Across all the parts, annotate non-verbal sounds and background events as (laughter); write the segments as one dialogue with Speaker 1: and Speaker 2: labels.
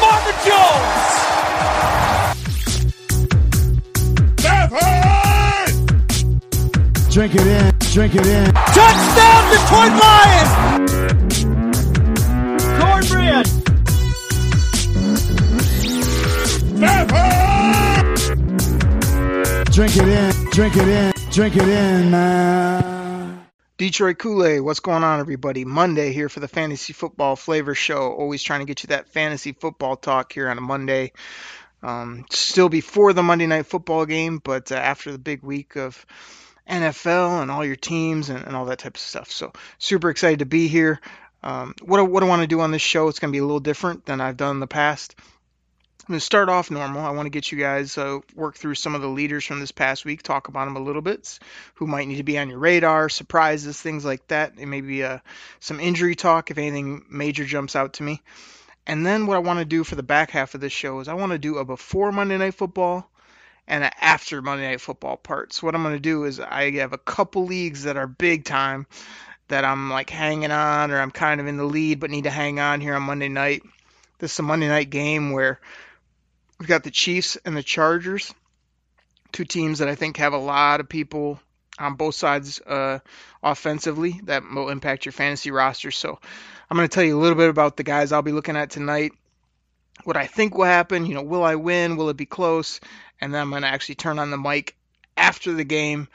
Speaker 1: Marvin Jones.
Speaker 2: Drink it in, drink it in.
Speaker 1: Touchdown Detroit Lions. Cornbread.
Speaker 2: Drink it in, drink it in, drink it in, man.
Speaker 3: Detroit Kool-Aid, what's going on, everybody? Monday here for the Fantasy Football Flavor Show. Always trying to get you that fantasy football talk here on a Monday. Um, still before the Monday Night Football game, but uh, after the big week of NFL and all your teams and, and all that type of stuff. So super excited to be here. Um, what what I want to do on this show, it's going to be a little different than I've done in the past. I'm going to start off normal. I want to get you guys uh, work through some of the leaders from this past week, talk about them a little bit, who might need to be on your radar, surprises, things like that, and maybe uh, some injury talk if anything major jumps out to me. And then what I want to do for the back half of this show is I want to do a before Monday Night Football and an after Monday Night Football part. So what I'm going to do is I have a couple leagues that are big time that I'm like hanging on or I'm kind of in the lead but need to hang on here on Monday night. This is a Monday night game where We've got the Chiefs and the Chargers, two teams that I think have a lot of people on both sides uh, offensively that will impact your fantasy roster. So I'm going to tell you a little bit about the guys I'll be looking at tonight. What I think will happen, you know, will I win? Will it be close? And then I'm going to actually turn on the mic after the game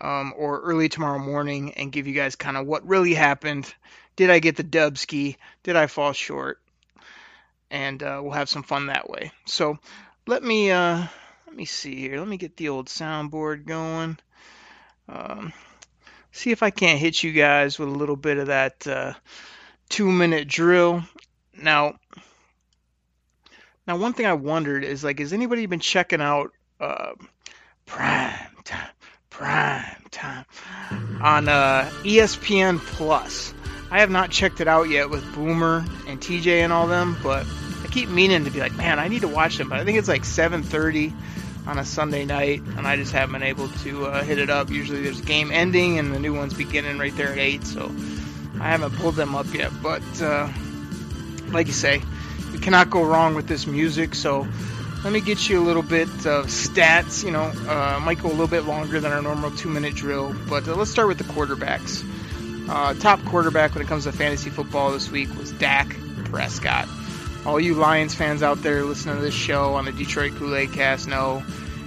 Speaker 3: um, or early tomorrow morning and give you guys kind of what really happened. Did I get the dub ski? Did I fall short? And uh, we'll have some fun that way. So let me uh, let me see here. Let me get the old soundboard going. Um, see if I can't hit you guys with a little bit of that uh, two-minute drill. Now, now one thing I wondered is like, has anybody been checking out uh, Prime Time? Prime Time on uh, ESPN Plus. I have not checked it out yet with Boomer and TJ and all them, but keep meaning to be like, man, I need to watch them. But I think it's like 7:30 on a Sunday night, and I just haven't been able to uh, hit it up. Usually there's game ending and the new one's beginning right there at eight, so I haven't pulled them up yet. But uh, like you say, you cannot go wrong with this music. So let me get you a little bit of stats. You know, uh, might go a little bit longer than our normal two-minute drill, but uh, let's start with the quarterbacks. Uh, top quarterback when it comes to fantasy football this week was Dak Prescott. All you Lions fans out there listening to this show on the Detroit Kool-Aid Cast know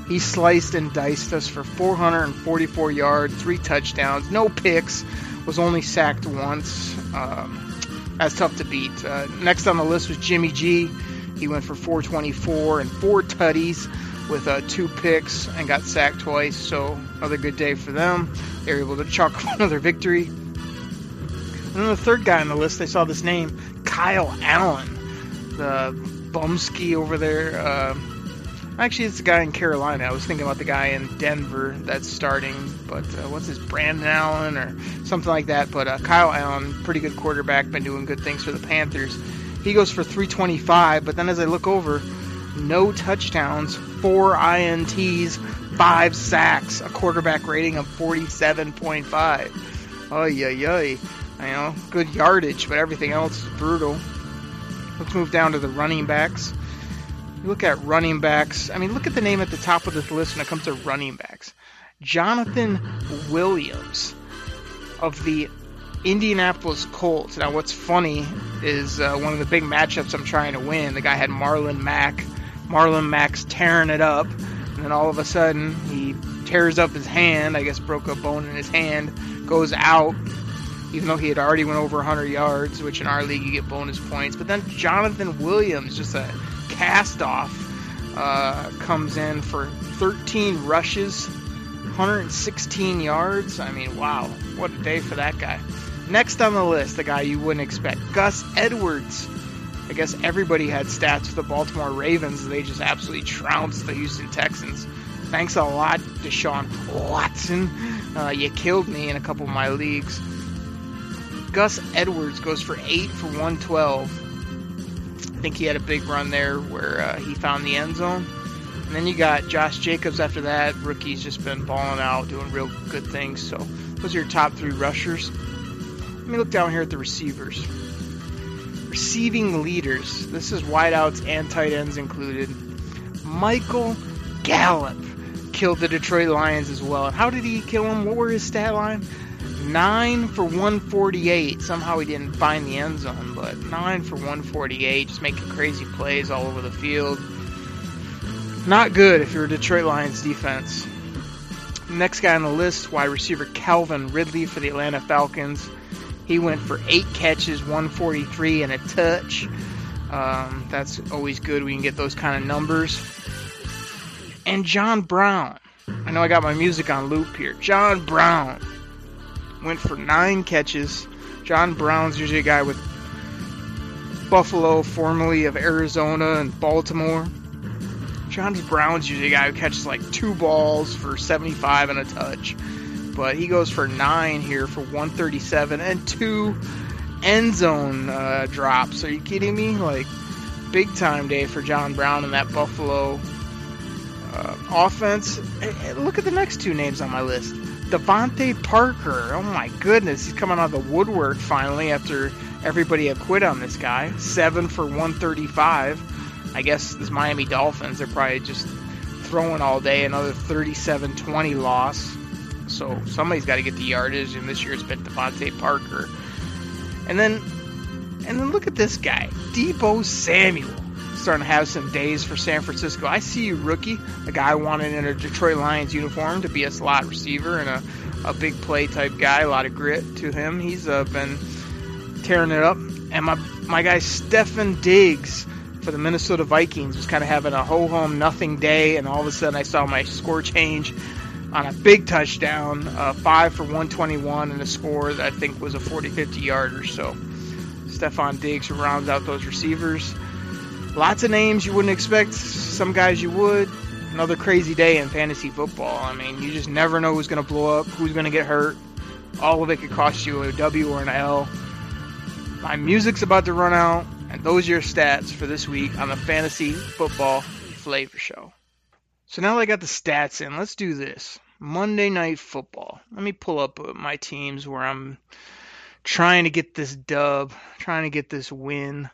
Speaker 3: he sliced and diced us for 444 yards, three touchdowns, no picks, was only sacked once. Um, that's tough to beat. Uh, next on the list was Jimmy G. He went for 424 and four tutties with uh, two picks and got sacked twice. So another good day for them. They were able to chalk (laughs) another victory. And then the third guy on the list, I saw this name, Kyle Allen, the bumski over there. Uh, actually, it's the guy in Carolina. I was thinking about the guy in Denver that's starting, but uh, what's his Brandon Allen or something like that. But uh, Kyle Allen, pretty good quarterback, been doing good things for the Panthers. He goes for 325, but then as I look over, no touchdowns, four INTs, five sacks, a quarterback rating of 47.5. Oh yeah, yeah. You know, good yardage, but everything else is brutal. Let's move down to the running backs. You look at running backs. I mean, look at the name at the top of this list when it comes to running backs. Jonathan Williams of the Indianapolis Colts. Now, what's funny is uh, one of the big matchups I'm trying to win. The guy had Marlon Mack. Marlon Mack's tearing it up, and then all of a sudden he tears up his hand. I guess broke a bone in his hand. Goes out, even though he had already went over 100 yards, which in our league you get bonus points. But then Jonathan Williams, just a cast off, uh, comes in for 13 rushes, 116 yards. I mean, wow, what a day for that guy. Next on the list, the guy you wouldn't expect, Gus Edwards. I guess everybody had stats with the Baltimore Ravens. They just absolutely trounced the Houston Texans. Thanks a lot, Deshaun Watson. Uh, you killed me in a couple of my leagues. Gus Edwards goes for 8 for 112. I think he had a big run there where uh, he found the end zone. And then you got Josh Jacobs after that. Rookie's just been balling out, doing real good things. So those are your top three rushers. Let me look down here at the receivers. Receiving leaders. This is wideouts and tight ends included. Michael Gallup killed the Detroit Lions as well. And how did he kill them? What were his stat line? 9 for 148. Somehow he didn't find the end zone, but 9 for 148, just making crazy plays all over the field. Not good if you're a Detroit Lions defense. Next guy on the list, wide receiver Calvin Ridley for the Atlanta Falcons. He went for eight catches, 143 and a touch. Um, that's always good when you get those kind of numbers. And John Brown. I know I got my music on loop here. John Brown went for nine catches. John Brown's usually a guy with Buffalo, formerly of Arizona and Baltimore. John Brown's usually a guy who catches like two balls for 75 and a touch. But he goes for nine here for 137 and two end zone uh, drops. Are you kidding me? Like, big time day for John Brown and that Buffalo uh, offense. look at the next two names on my list. DeVante Parker. Oh my goodness, he's coming out of the woodwork finally after everybody had quit on this guy. Seven for 135. I guess this Miami Dolphins are probably just throwing all day. Another 37-20 loss. So somebody's got to get the yardage, and this year it's been DeVante Parker. And then, and then look at this guy, Deebo Samuel, starting to have some days for San Francisco. I see you, rookie, a guy wanted in a Detroit Lions uniform to be a slot receiver and a, a big play type guy. A lot of grit to him. He's uh, been tearing it up. And my my guy Stefon Diggs for the Minnesota Vikings was kind of having a ho hum nothing day, and all of a sudden I saw my score change on a big touchdown, uh, five for 121, and a score that I think was a 40 50 yarder. So Stefon Diggs rounds out those receivers. Lots of names you wouldn't expect, some guys you would. Another crazy day in fantasy football. I mean, you just never know who's going to blow up, who's going to get hurt. All of it could cost you a W or an L. My music's about to run out. And those are your stats for this week on the Fantasy Football Flavor Show. So now that I got the stats in, let's do this. Monday Night Football. Let me pull up uh, my teams where I'm trying to get this dub, trying to get this win.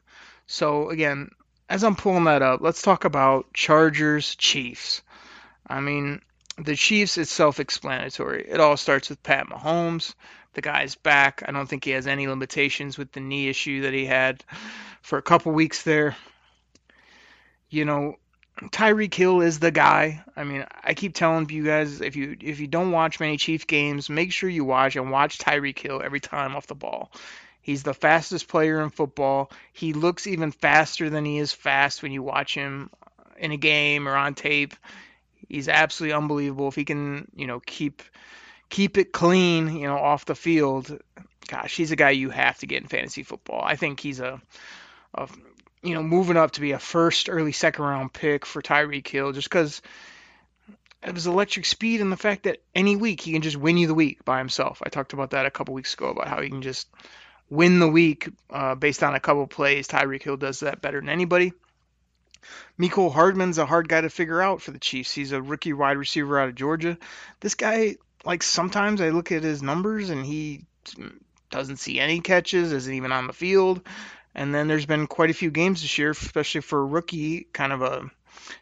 Speaker 3: So again, as I'm pulling that up, let's talk about Chargers Chiefs. I mean, the Chiefs is self-explanatory. It all starts with Pat Mahomes. The guy's back. I don't think he has any limitations with the knee issue that he had for a couple weeks there. You know, Tyreek Hill is the guy. I mean, I keep telling you guys if you if you don't watch many Chief games, make sure you watch and watch Tyreek Hill every time off the ball. He's the fastest player in football. He looks even faster than he is fast when you watch him in a game or on tape. He's absolutely unbelievable. If he can, you know, keep keep it clean, you know, off the field, gosh, he's a guy you have to get in fantasy football. I think he's a of you know moving up to be a first, early second round pick for Tyreek Hill, just because of his electric speed and the fact that any week he can just win you the week by himself. I talked about that a couple weeks ago about how he can just win the week uh, based on a couple plays. Tyreek Hill does that better than anybody. Mecole Hardman's a hard guy to figure out for the Chiefs. He's a rookie wide receiver out of Georgia. This guy, like sometimes I look at his numbers and he doesn't see any catches, isn't even on the field. And then there's been quite a few games this year, especially for a rookie, kind of a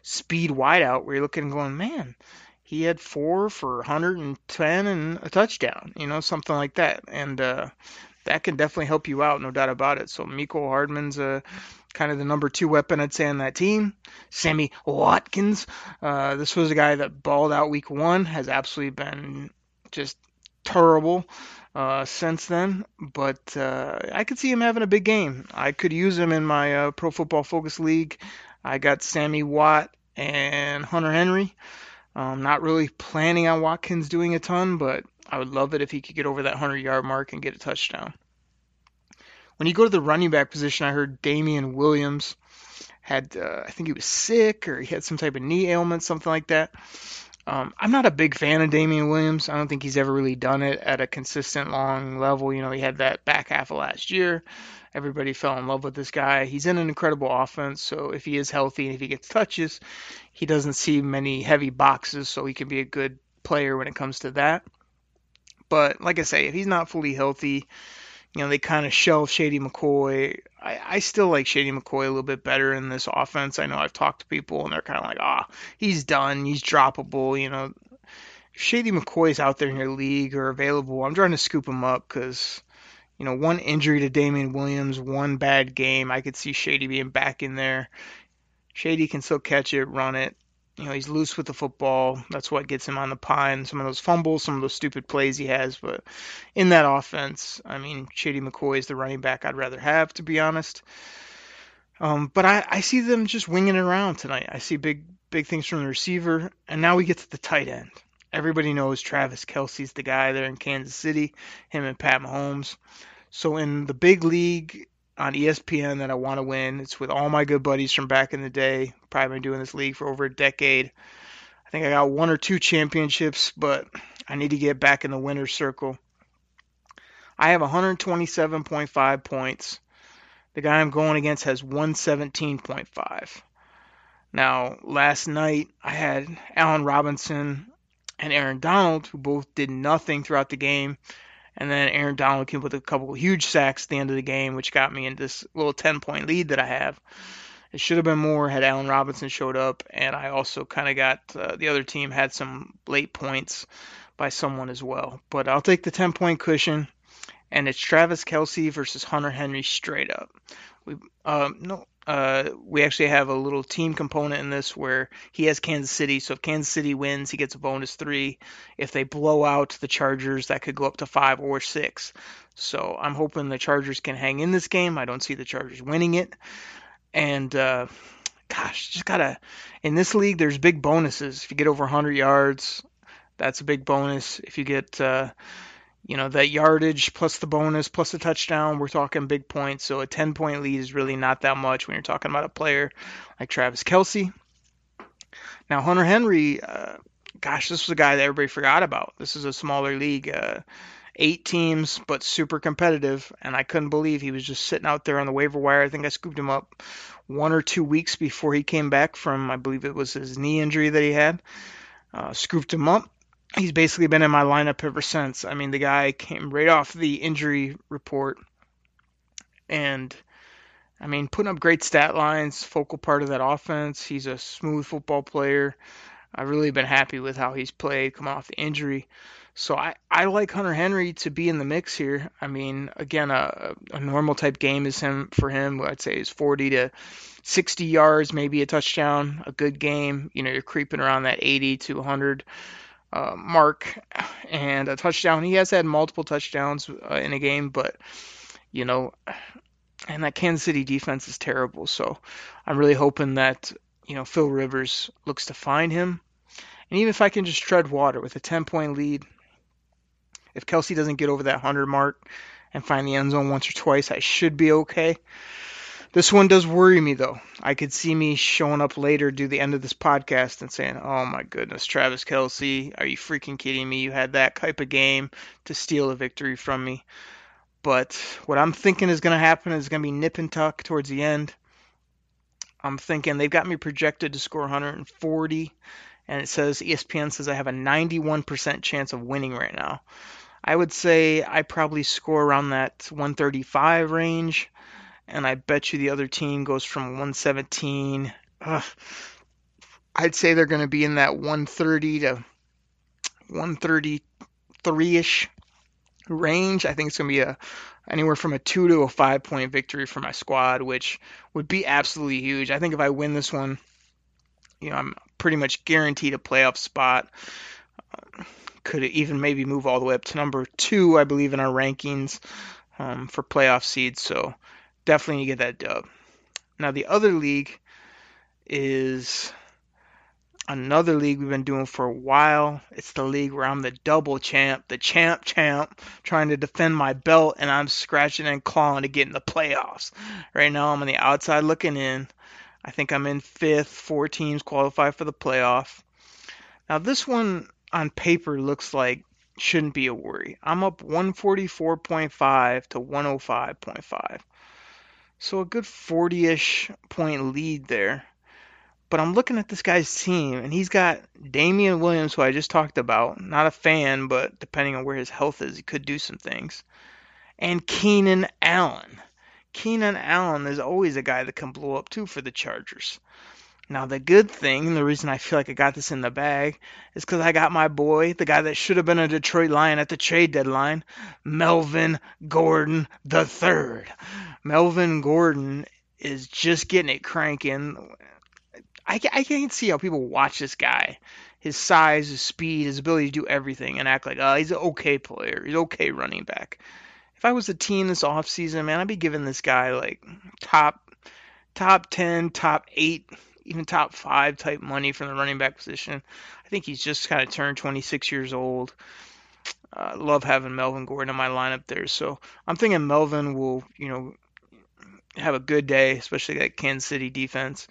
Speaker 3: speed wideout, where you're looking and going, man, he had four for 110 and a touchdown, you know, something like that. And uh, that can definitely help you out, no doubt about it. So Mecole Hardman's uh, kind of the number two weapon, I'd say, on that team. Sammy Watkins, uh, this was a guy that balled out week one, has absolutely been just terrible uh, since then, but uh, I could see him having a big game. I could use him in my uh, Pro Football Focus League. I got Sammy Watt and Hunter Henry. Um, not really planning on Watkins doing a ton, but I would love it if he could get over that 100 yard mark and get a touchdown. When you go to the running back position, I heard Damien Williams had, uh, I think he was sick or he had some type of knee ailment, something like that. Um, I'm not a big fan of Damien Williams. I don't think he's ever really done it at a consistent long level. You know, he had that back half of last year. Everybody fell in love with this guy. He's in an incredible offense, so if he is healthy and if he gets touches, he doesn't see many heavy boxes, so he can be a good player when it comes to that. But like I say, if he's not fully healthy, you know, they kind of shelve Shady McCoy. I, I still like Shady McCoy a little bit better in this offense. I know I've talked to people and they're kind of like, ah, oh, he's done. He's droppable. You know, if Shady McCoy's out there in your league or available, I'm trying to scoop him up because, you know, one injury to Damien Williams, one bad game, I could see Shady being back in there. Shady can still catch it, run it. You know, he's loose with the football. That's what gets him on the pine. Some of those fumbles, some of those stupid plays he has. But in that offense, I mean, Shady McCoy is the running back I'd rather have, to be honest. Um, but I, I see them just winging it around tonight. I see big, big things from the receiver. And now we get to the tight end. Everybody knows Travis Kelce's the guy there in Kansas City, him and Pat Mahomes. So in the big league, on ESPN that I want to win. It's with all my good buddies from back in the day. Probably been doing this league for over a decade. I think I got one or two championships, but I need to get back in the winner's circle. I have 127.5 points. The guy I'm going against has 117.5. Now, last night I had Allen Robinson and Aaron Donald, who both did nothing throughout the game. And then Aaron Donald came with a couple huge sacks at the end of the game, which got me in this little 10 point lead that I have. It should have been more had Allen Robinson showed up, and I also kind of got uh, the other team had some late points by someone as well. But I'll take the 10 point cushion, and it's Travis Kelce versus Hunter Henry straight up. We um, no uh, we actually have a little team component in this where he has Kansas City. So if Kansas City wins, he gets a bonus three. If they blow out the Chargers, that could go up to five or six. So I'm hoping the Chargers can hang in this game. I don't see the Chargers winning it. And uh, gosh, just gotta in this league, there's big bonuses. If you get over 100 yards, that's a big bonus. If you get uh, you know that yardage plus the bonus plus the touchdown we're talking big points. So a 10 point lead is really not that much when you're talking about a player like travis Kelce. now hunter henry uh, gosh this was a guy that everybody forgot about. This is a smaller league uh, eight teams but super competitive. And i couldn't believe he was just sitting out there on the waiver wire. I think i scooped him up one or two weeks before he came back from i believe it was his knee injury that he had. Uh, scooped him up he's basically been in my lineup ever since. I mean, the guy came right off the injury report, and I mean, putting up great stat lines, focal part of that offense. He's a smooth football player. I've really been happy with how he's played coming off the injury. So I, I like Hunter Henry to be in the mix here. I mean, again, a, a normal type game is him for him. I'd say is 40 to 60 yards, maybe a touchdown, a good game. You know, you're creeping around that 80 to 100 uh, mark and a touchdown. He has had multiple touchdowns uh, in a game, but you know, and that Kansas City defense is terrible. So I'm really hoping that you know Phil Rivers looks to find him, and even if I can just tread water with a 10 point lead, if Kelce doesn't get over that 100 mark and find the end zone once or twice, I should be okay. This one does worry me though. I could see me showing up later, do the end of this podcast, and saying, "Oh my goodness, Travis Kelce, are you freaking kidding me? You had that type of game to steal a victory from me." But what I'm thinking is going to happen is going to be nip and tuck towards the end. I'm thinking they've got me projected to score 140, and it says ESPN says I have a 91% chance of winning right now. I would say I probably score around that 135 range and I bet you the other team goes from 117. Ugh, I'd say they're going to be in that 130 to 133 ish range. I think it's going to be a anywhere from a two to a five point victory for my squad, which would be absolutely huge. I think if I win this one, you know, I'm pretty much guaranteed a playoff spot. could even maybe move all the way up to number two, I believe, in our rankings um, for playoff seeds. So definitely get that dub. Now the other league is another league we've been doing for a while. It's the league where I'm the double champ, the champ champ, trying to defend my belt, and I'm scratching and clawing to get in the playoffs. Right now, I'm on the outside looking in. I think I'm in fifth. Four teams qualify for the playoff. Now, this one on paper looks like shouldn't be a worry. I'm up 144.5 to 105.5. So a good 40 ish point lead there. But I'm looking at this guy's team, and he's got Damien Williams, who I just talked about. Not a fan, but depending on where his health is, he could do some things. And Keenan Allen. Keenan Allen is always a guy that can blow up too for the Chargers. Now, the good thing, and the reason I feel like I got this in the bag, is because I got my boy, the guy that should have been a Detroit Lion at the trade deadline, Melvin Gordon III. Melvin Gordon is just getting it cranking. I, I can't see how people watch this guy. His size, his speed, his ability to do everything and act like, oh, he's an okay player. He's okay running back. If I was a team this offseason, man, I'd be giving this guy like top top 10, top 8, even top 5 type money from the running back position. I think he's just kind of turned 26 years old. Uh, love having Melvin Gordon in my lineup there. So I'm thinking Melvin will, you know, have a good day, especially that Kansas City defense.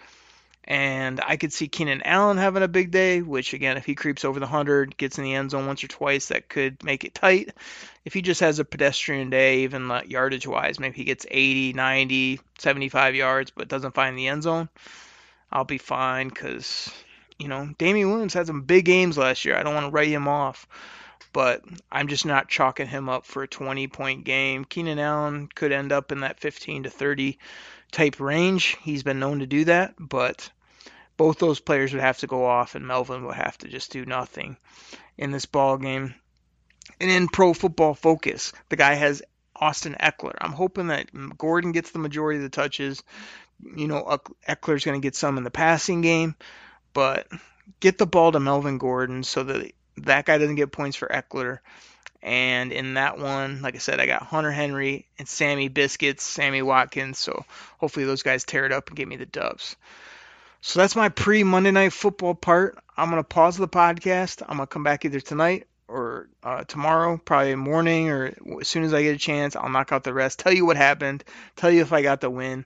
Speaker 3: And I could see Keenan Allen having a big day, which again, if he creeps over the 100, gets in the end zone once or twice, that could make it tight. If he just has a pedestrian day, even yardage wise, maybe he gets 80, 90, 75 yards, but doesn't find the end zone, I'll be fine because, you know, Damien Williams had some big games last year. I don't want to write him off, but I'm just not chalking him up for a 20 point game. Keenan Allen could end up in that 15 to 30 type range. He's been known to do that, but both those players would have to go off, and Melvin would have to just do nothing in this ball game. And in Pro Football Focus, the guy has Austin Ekeler. I'm hoping that Gordon gets the majority of the touches. You know, Ekeler's going to get some in the passing game, but get the ball to Melvin Gordon so that that guy doesn't get points for Ekeler. And in that one, like I said, I got Hunter Henry and Sammy Biscuits, Sammy Watkins. So hopefully those guys tear it up and give me the dubs. So that's my pre Monday Night Football part. I'm going to pause the podcast. I'm going to come back either tonight or uh, tomorrow, probably morning or as soon as I get a chance. I'll knock out the rest, tell you what happened, tell you if I got the win.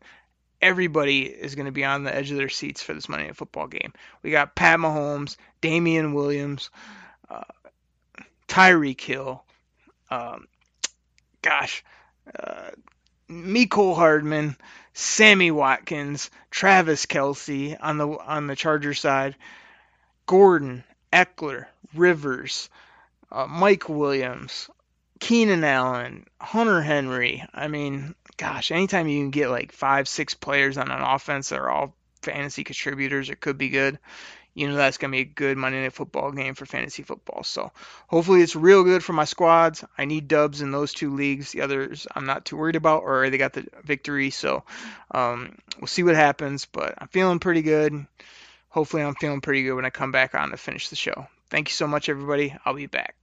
Speaker 3: Everybody is going to be on the edge of their seats for this Monday Night Football game. We got Pat Mahomes, Damien Williams, uh, Tyreek Hill, um, gosh, uh, Mecole Hardman, Sammy Watkins, Travis Kelce on the on the Charger side, Gordon, Ekeler, Rivers, uh, Mike Williams, Keenan Allen, Hunter Henry. I mean, gosh, anytime you can get like five, six players on an offense that are all fantasy contributors, it could be good you know that's going to be a good Monday Night Football game for fantasy football. So hopefully it's real good for my squads. I need dubs in those two leagues. The others I'm not too worried about, or they got the victory. So um, we'll see what happens. But I'm feeling pretty good. Hopefully I'm feeling pretty good when I come back on to finish the show. Thank you so much, everybody. I'll be back.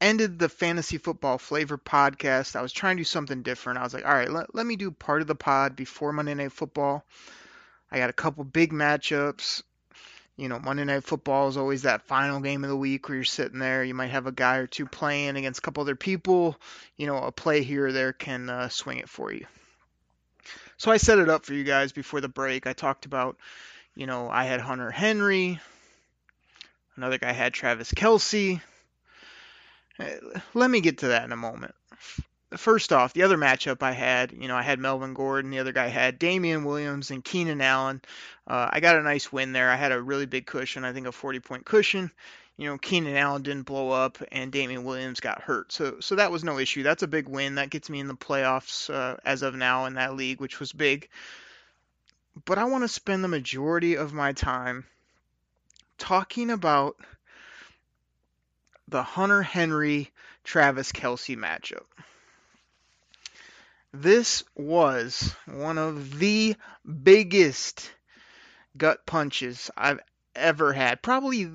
Speaker 3: ended the fantasy football flavor podcast. I was trying to do something different. I was like, all right, let, let me do part of the pod before Monday Night Football. I got a couple big matchups. You know, Monday Night Football is always that final game of the week where you're sitting there. You might have a guy or two playing against a couple other people. You know, a play here or there can uh, swing it for you. So I set it up for you guys before the break. I talked about, you know, I had Hunter Henry. Another guy had Travis Kelce. Eh, let me get to that in a moment. First off, the other matchup I had, you know, I had Melvin Gordon. The other guy had Damien Williams and Keenan Allen. Uh, I got a nice win there. I had a really big cushion, I think a 40 point cushion. You know, Keenan Allen didn't blow up and Damien Williams got hurt. So so that was no issue. That's a big win. That gets me in the playoffs uh, as of now in that league, which was big. But I want to spend the majority of my time talking about the Hunter Henry Travis Kelce matchup. This was one of the biggest gut punches I've ever had. Probably,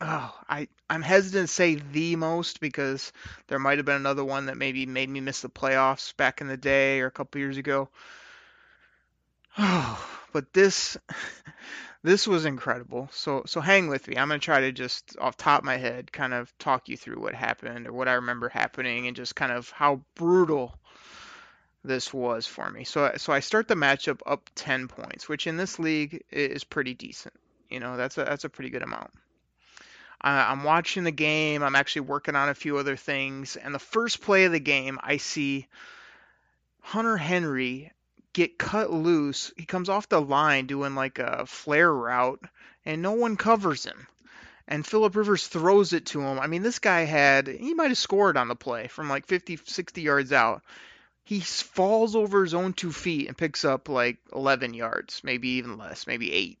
Speaker 3: oh, I I'm hesitant to say the most because there might have been another one that maybe made me miss the playoffs back in the day or a couple years ago. Oh, (sighs) but this this was incredible. So so hang with me. I'm gonna try to just off top of my head kind of talk you through what happened or what I remember happening and just kind of how brutal this was for me. So so I start the matchup up 10 points, which in this league is pretty decent. You know, that's a that's a pretty good amount. I, I'm watching the game. I'm actually working on a few other things, and the first play of the game, I see Hunter Henry get cut loose. He comes off the line doing like a flare route, and no one covers him. And Philip Rivers throws it to him. I mean, this guy had, he might have scored on the play from like 50, 60 yards out. He falls over his own two feet and picks up like 11 yards, maybe even less, maybe eight.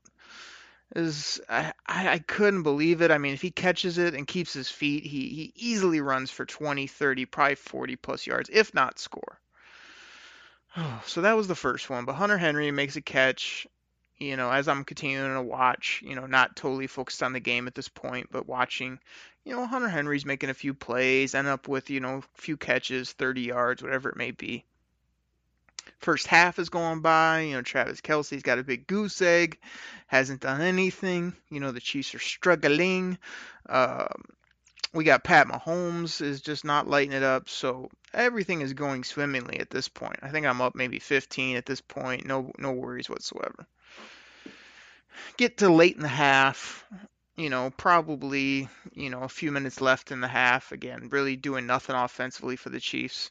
Speaker 3: Is I, I couldn't believe it. I mean, if he catches it and keeps his feet, he, he easily runs for 20, 30, probably 40 plus yards, if not score. (sighs) so that was the first one. But Hunter Henry makes a catch. You know, as I'm continuing to watch, you know, not totally focused on the game at this point, but watching, you know, Hunter Henry's making a few plays, end up with, you know, a few catches, 30 yards, whatever it may be. First half is going by. You know, Travis Kelce's got a big goose egg, hasn't done anything. You know, the Chiefs are struggling. Um, we got Pat Mahomes is just not lighting it up. So everything is going swimmingly at this point. I think I'm up maybe 15 at this point. No no worries whatsoever. Get to late in the half, you know, probably, you know, a few minutes left in the half again, really doing nothing offensively for the Chiefs.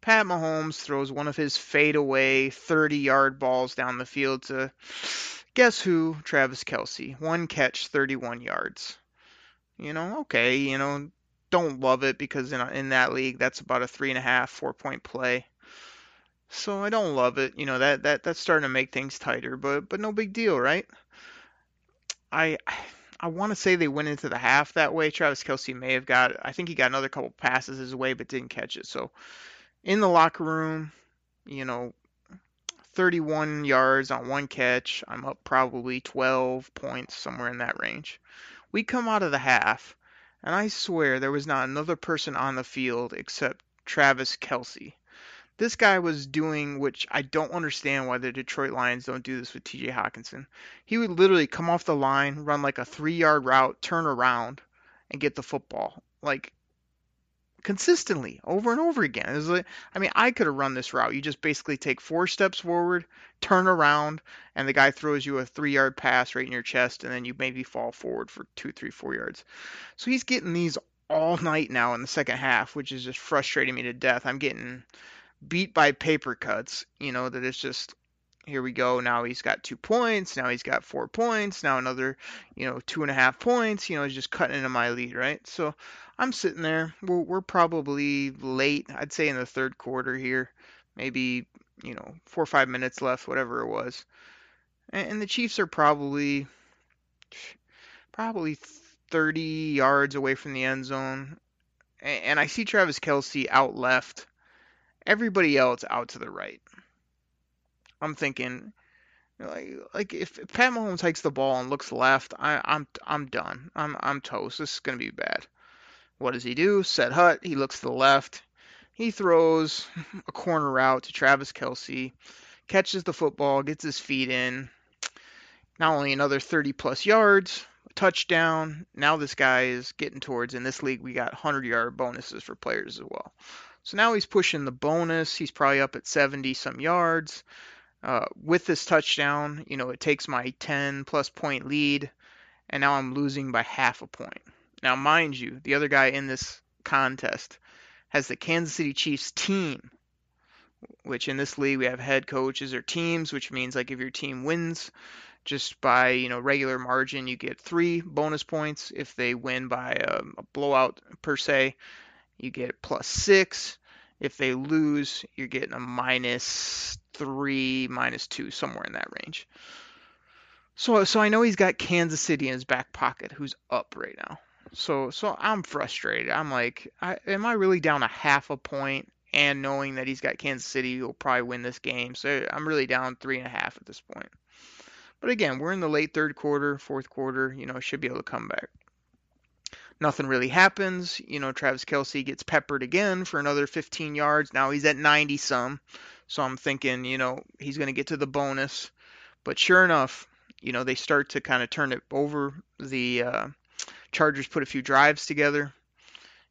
Speaker 3: Pat Mahomes throws one of his fadeaway 30-yard balls down the field to guess who? Travis Kelce. One catch, 31 yards. You know, okay, you know, don't love it because in in that league that's about a three and a half, four point play. So I don't love it. You know that that that's starting to make things tighter, but but no big deal, right? I I want to say they went into the half that way. Travis Kelce may have got, I think he got another couple passes his way, but didn't catch it. So in the locker room, you know, 31 yards on one catch. I'm up probably 12 points, somewhere in that range. We come out of the half, and I swear there was not another person on the field except Travis Kelce. This guy was doing, which I don't understand why the Detroit Lions don't do this with TJ Hockenson. He would literally come off the line, run like a three yard route, turn around, and get the football. Like, consistently over and over again. Is it was like, I mean, I could have run this route. You just basically take four steps forward, turn around, and the guy throws you a three yard pass right in your chest, and then you maybe fall forward for two, three, four yards. So he's getting these all night now in the second half, which is just frustrating me to death. I'm getting beat by paper cuts, you know, that it's just here we go. Now he's got two points. Now he's got four points. Now another, you know, two and a half points. You know, he's just cutting into my lead, right? So I'm sitting there. We're, we're probably late. I'd say in the third quarter here, maybe you know four or five minutes left, whatever it was. And, and the Chiefs are probably probably 30 yards away from the end zone, and, and I see Travis Kelce out left. Everybody else out to the right. I'm thinking, like, like if, Pat Mahomes takes the ball and looks left, I, I'm I'm done. I'm I'm toast. This is gonna be bad. What does he do? Set hut. He looks to the left. He throws (laughs) a corner route to Travis Kelce, catches the football, gets his feet in. Not only another 30 plus yards, touchdown. Now this guy is getting towards, in this league, we got 100 yard bonuses for players as well. So now he's pushing the bonus. He's probably up at 70 some yards. Uh, with this touchdown, you know, it takes my 10 plus point lead, and now I'm losing by half a point. Now, mind you, the other guy in this contest has the Kansas City Chiefs team, which in this league we have head coaches or teams, which means like if your team wins just by you know regular margin, you get three bonus points. If they win by a, a blowout per se, you get plus six. If they lose, you're getting a minus three, minus two, somewhere in that range. So, so I know he's got Kansas City in his back pocket, who's up right now. So, so I'm frustrated. I'm like, I, am I really down a half a point? And knowing that he's got Kansas City, who'll probably win this game. So I'm really down three and a half at this point. But again, we're in the late third quarter, fourth quarter. You know, should be able to come back nothing really happens. You know, Travis Kelce gets peppered again for another 15 yards. Now he's at 90 some. So I'm thinking, you know, he's going to get to the bonus. But sure enough, you know, they start to kind of turn it over. The uh, Chargers put a few drives together.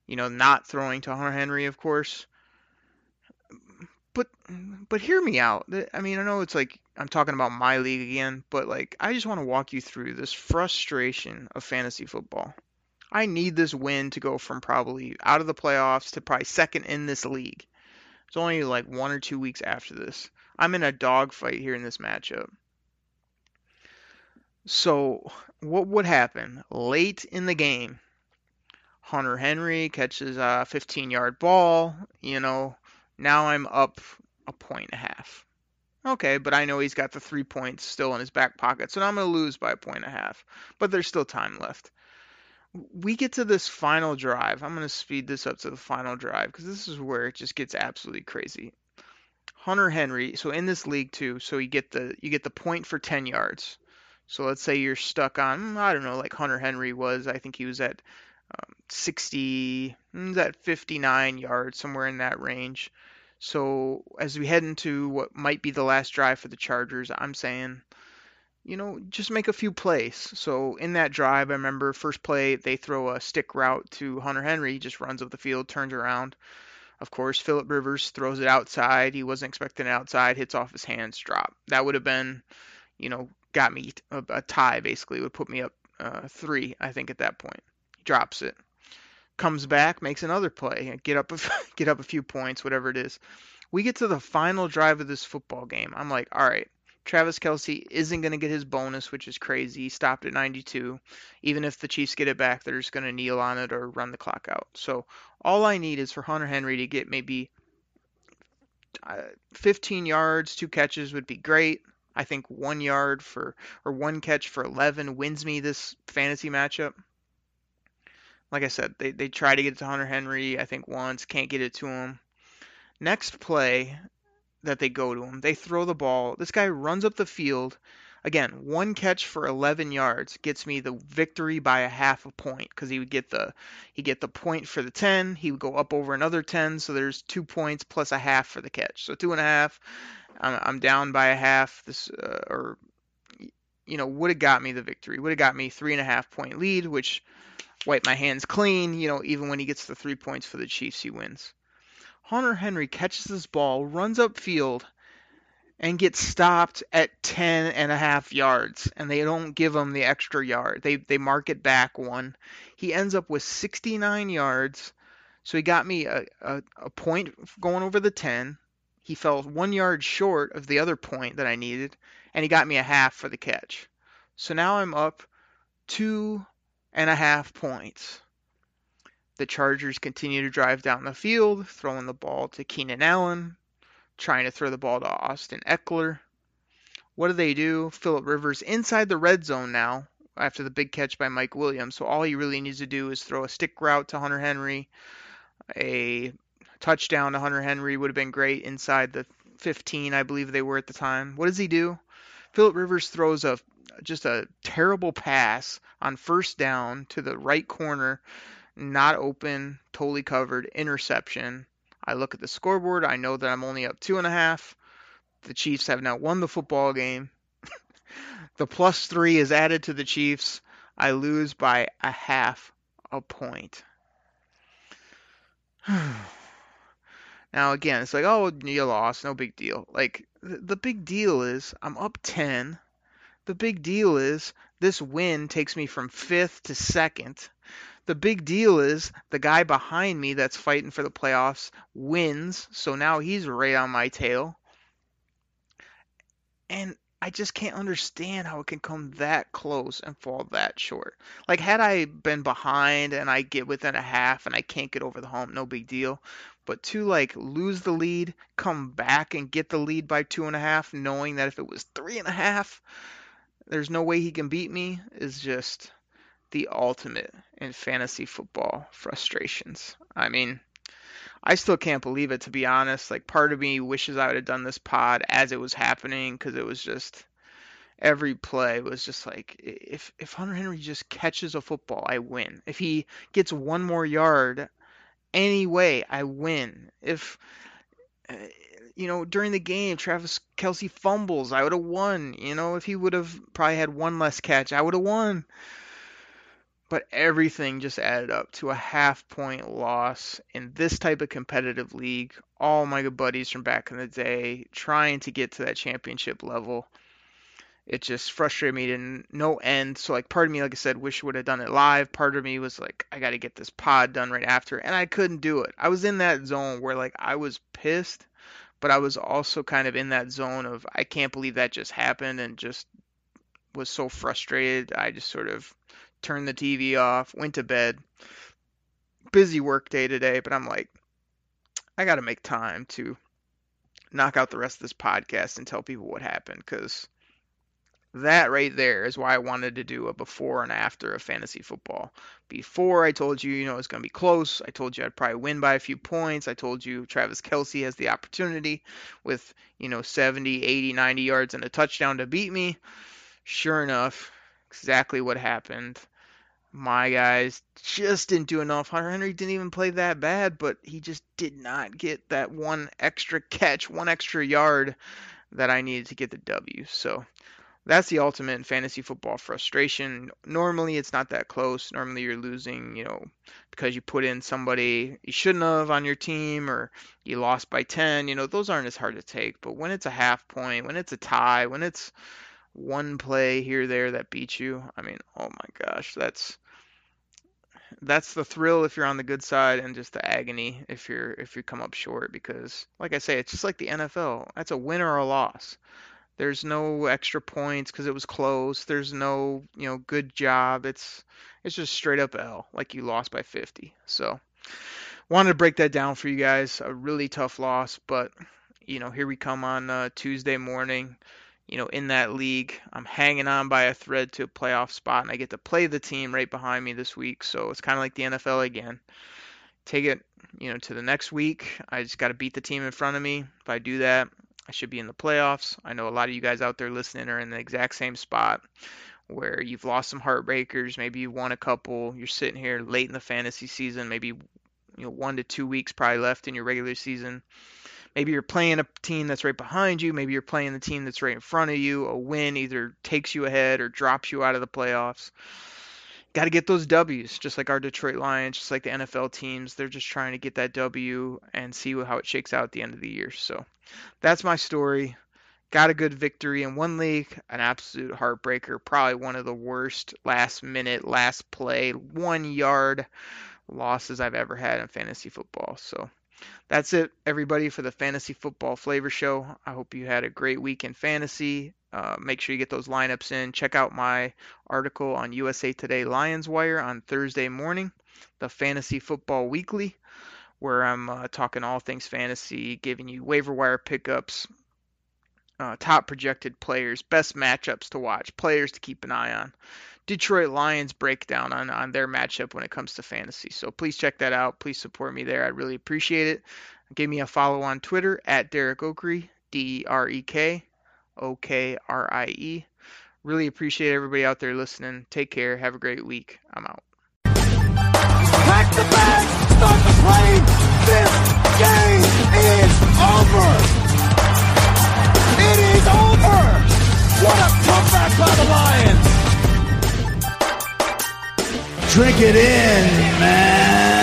Speaker 3: You know, not throwing to Hunter Henry, of course. But but hear me out. I mean, I know it's like I'm talking about my league again, but like I just want to walk you through this frustration of fantasy football. I need this win to go from probably out of the playoffs to probably second in this league. It's only like one or two weeks after this. I'm in a dogfight here in this matchup. So, what would happen late in the game? Hunter Henry catches a 15 yard ball. You know, now I'm up a point and a half. Okay, but I know he's got the three points still in his back pocket, so now I'm going to lose by a point and a half. But there's still time left we get to this final drive. I'm going to speed this up to the final drive because this is where it just gets absolutely crazy. Hunter Henry, so in this league too, so you get the you get the point for 10 yards. So let's say you're stuck on I don't know like Hunter Henry was. I think he was at um, 60, he's at 59 yards somewhere in that range. So as we head into what might be the last drive for the Chargers, I'm saying you know, just make a few plays. So in that drive, I remember first play they throw a stick route to Hunter Henry, he just runs up the field, turns around. Of course, Philip Rivers throws it outside. He wasn't expecting it outside, hits off his hands, drop. That would have been, you know, got me a, a tie basically. Would put me up uh, three, I think, at that point. He drops it, comes back, makes another play, (laughs) get up, a, (laughs) get up a few points, whatever it is. We get to the final drive of this football game. I'm like, all right, Travis Kelce isn't going to get his bonus, which is crazy. He stopped at 92. Even if the Chiefs get it back, they're just going to kneel on it or run the clock out. So all I need is for Hunter Henry to get maybe uh, 15 yards, two catches would be great. I think one yard for or one catch for 11 wins me this fantasy matchup. Like I said, they, they try to get it to Hunter Henry, I think once, can't get it to him. Next play, that they go to him. They throw the ball. This guy runs up the field. Again, one catch for 11 yards gets me the victory by a half a point because he would get the he get the point for the 10. He would go up over another 10, so there's two points plus a half for the catch. So two and a half. I'm, I'm down by a half. This uh, or you know would have got me the victory. Would have got me three and a half point lead, which wipe my hands clean. You know even when he gets the three points for the Chiefs, he wins. Hunter Henry catches this ball, runs up field, and gets stopped at 10 and a half yards and they don't give him the extra yard. They they mark it back one. He ends up with 69 yards. So he got me a, a, a point going over the 10 he fell one yard short of the other point that i needed and he got me a half for the catch. So now i'm up two and a half points the Chargers continue to drive down the field, throwing the ball to Keenan Allen, trying to throw the ball to Austin Ekeler. What do they do? Philip Rivers inside the red zone now after the big catch by Mike Williams. So all he really needs to do is throw a stick route to Hunter Henry. A touchdown to Hunter Henry would have been great inside the 15, I believe they were at the time. What does he do? Philip Rivers throws a just a terrible pass on first down to the right corner not open, totally covered, interception. I look at the scoreboard. I know that I'm only up two and a half. The Chiefs have now won the football game. (laughs) the plus three is added to the Chiefs. I lose by a half a point. (sighs) Now again, it's like, oh, you lost, no big deal. Like the, big deal is I'm up 10. The big deal is this win takes me from 5th to 2nd. The big deal is the guy behind me that's fighting for the playoffs wins, so now he's right on my tail. And I just can't understand how it can come that close and fall that short. Like, had I been behind and I get within a half and I can't get over the hump, no big deal. But to like lose the lead, come back and get the lead by two and a half, knowing that if it was three and a half, there's no way he can beat me, is just the ultimate in fantasy football frustrations. I mean, I still can't believe it to be honest. Like part of me wishes I would have done this pod as it was happening because it was just every play was just like if if Hunter Henry just catches a football, I win. If he gets one more yard anyway, I win. If uh, you know during the game Travis Kelce fumbles, I would have won. You know if he would have probably had one less catch, I would have won but everything just added up to a half point loss in this type of competitive league. All my good buddies from back in the day trying to get to that championship level. It just frustrated me to no end. So, like, part of me, like I said, wish would have done it live. Part of me was like, I got to get this pod done right after. And I couldn't do it. I was in that zone where, like, I was pissed, but I was also kind of in that zone of, I can't believe that just happened and just was so frustrated. I just sort of turned the TV off, went to bed. Busy work day today, but I'm like, I got to make time to knock out the rest of this podcast and tell people what happened because that right there is why I wanted to do a before and after of fantasy football. Before I told you, you know, it's going to be close. I told you I'd probably win by a few points. I told you Travis Kelce has the opportunity with, you know, 70, 80, 90 yards and a touchdown to beat me. Sure enough, exactly what happened. My guys just didn't do enough. Hunter Henry didn't even play that bad, but he just did not get that one extra catch, one extra yard that I needed to get the W. So that's the ultimate in fantasy football frustration. Normally it's not that close. Normally you're losing, you know, because you put in somebody you shouldn't have on your team or you lost by 10. You know, those aren't as hard to take. But when it's a half point, when it's a tie, when it's one play here there that beats you. I mean, oh my gosh, that's that's the thrill if you're on the good side and just the agony if you're if you come up short because like I say it's just like the NFL. That's a win or a loss. There's no extra points cuz it was close. There's no, you know, good job. It's it's just straight up L like you lost by 50. So wanted to break that down for you guys. A really tough loss, but you know, here we come on uh, Tuesday morning you know, in that league. I'm hanging on by a thread to a playoff spot, and I get to play the team right behind me this week. So it's kind of like the NFL again. Take it, you know, to the next week. I just got to beat the team in front of me. If I do that, I should be in the playoffs. I know a lot of you guys out there listening are in the exact same spot where you've lost some heartbreakers. Maybe you won a couple. You're sitting here late in the fantasy season, maybe you know one to two weeks probably left in your regular season Maybe you're playing a team that's right behind you. Maybe you're playing the team that's right in front of you. A win either takes you ahead or drops you out of the playoffs. Got to get those W's, just like our Detroit Lions, just like the NFL teams. They're just trying to get that W and see how it shakes out at the end of the year. So that's my story. Got a good victory in one league, an absolute heartbreaker. Probably one of the worst last minute, last play, one yard losses I've ever had in fantasy football. So that's it, everybody, for the Fantasy Football Flavor Show. I hope you had a great week in fantasy. Uh, make sure you get those lineups in. Check out my article on USA Today Lions Wire on Thursday morning, the Fantasy Football Weekly, where I'm uh, talking all things fantasy, giving you waiver wire pickups, uh, top projected players, best matchups to watch, players to keep an eye on. Detroit Lions breakdown on, on their matchup when it comes to fantasy. So please check that out. Please support me there. I'd really appreciate it. Give me a follow on Twitter at Derek Okrie, D E R E K O K R I E. Really appreciate everybody out there listening. Take care. Have a great week. I'm out.
Speaker 2: Pack the bag, start the plane. This game is over. It is over. What a comeback by the Lions drink it in, man.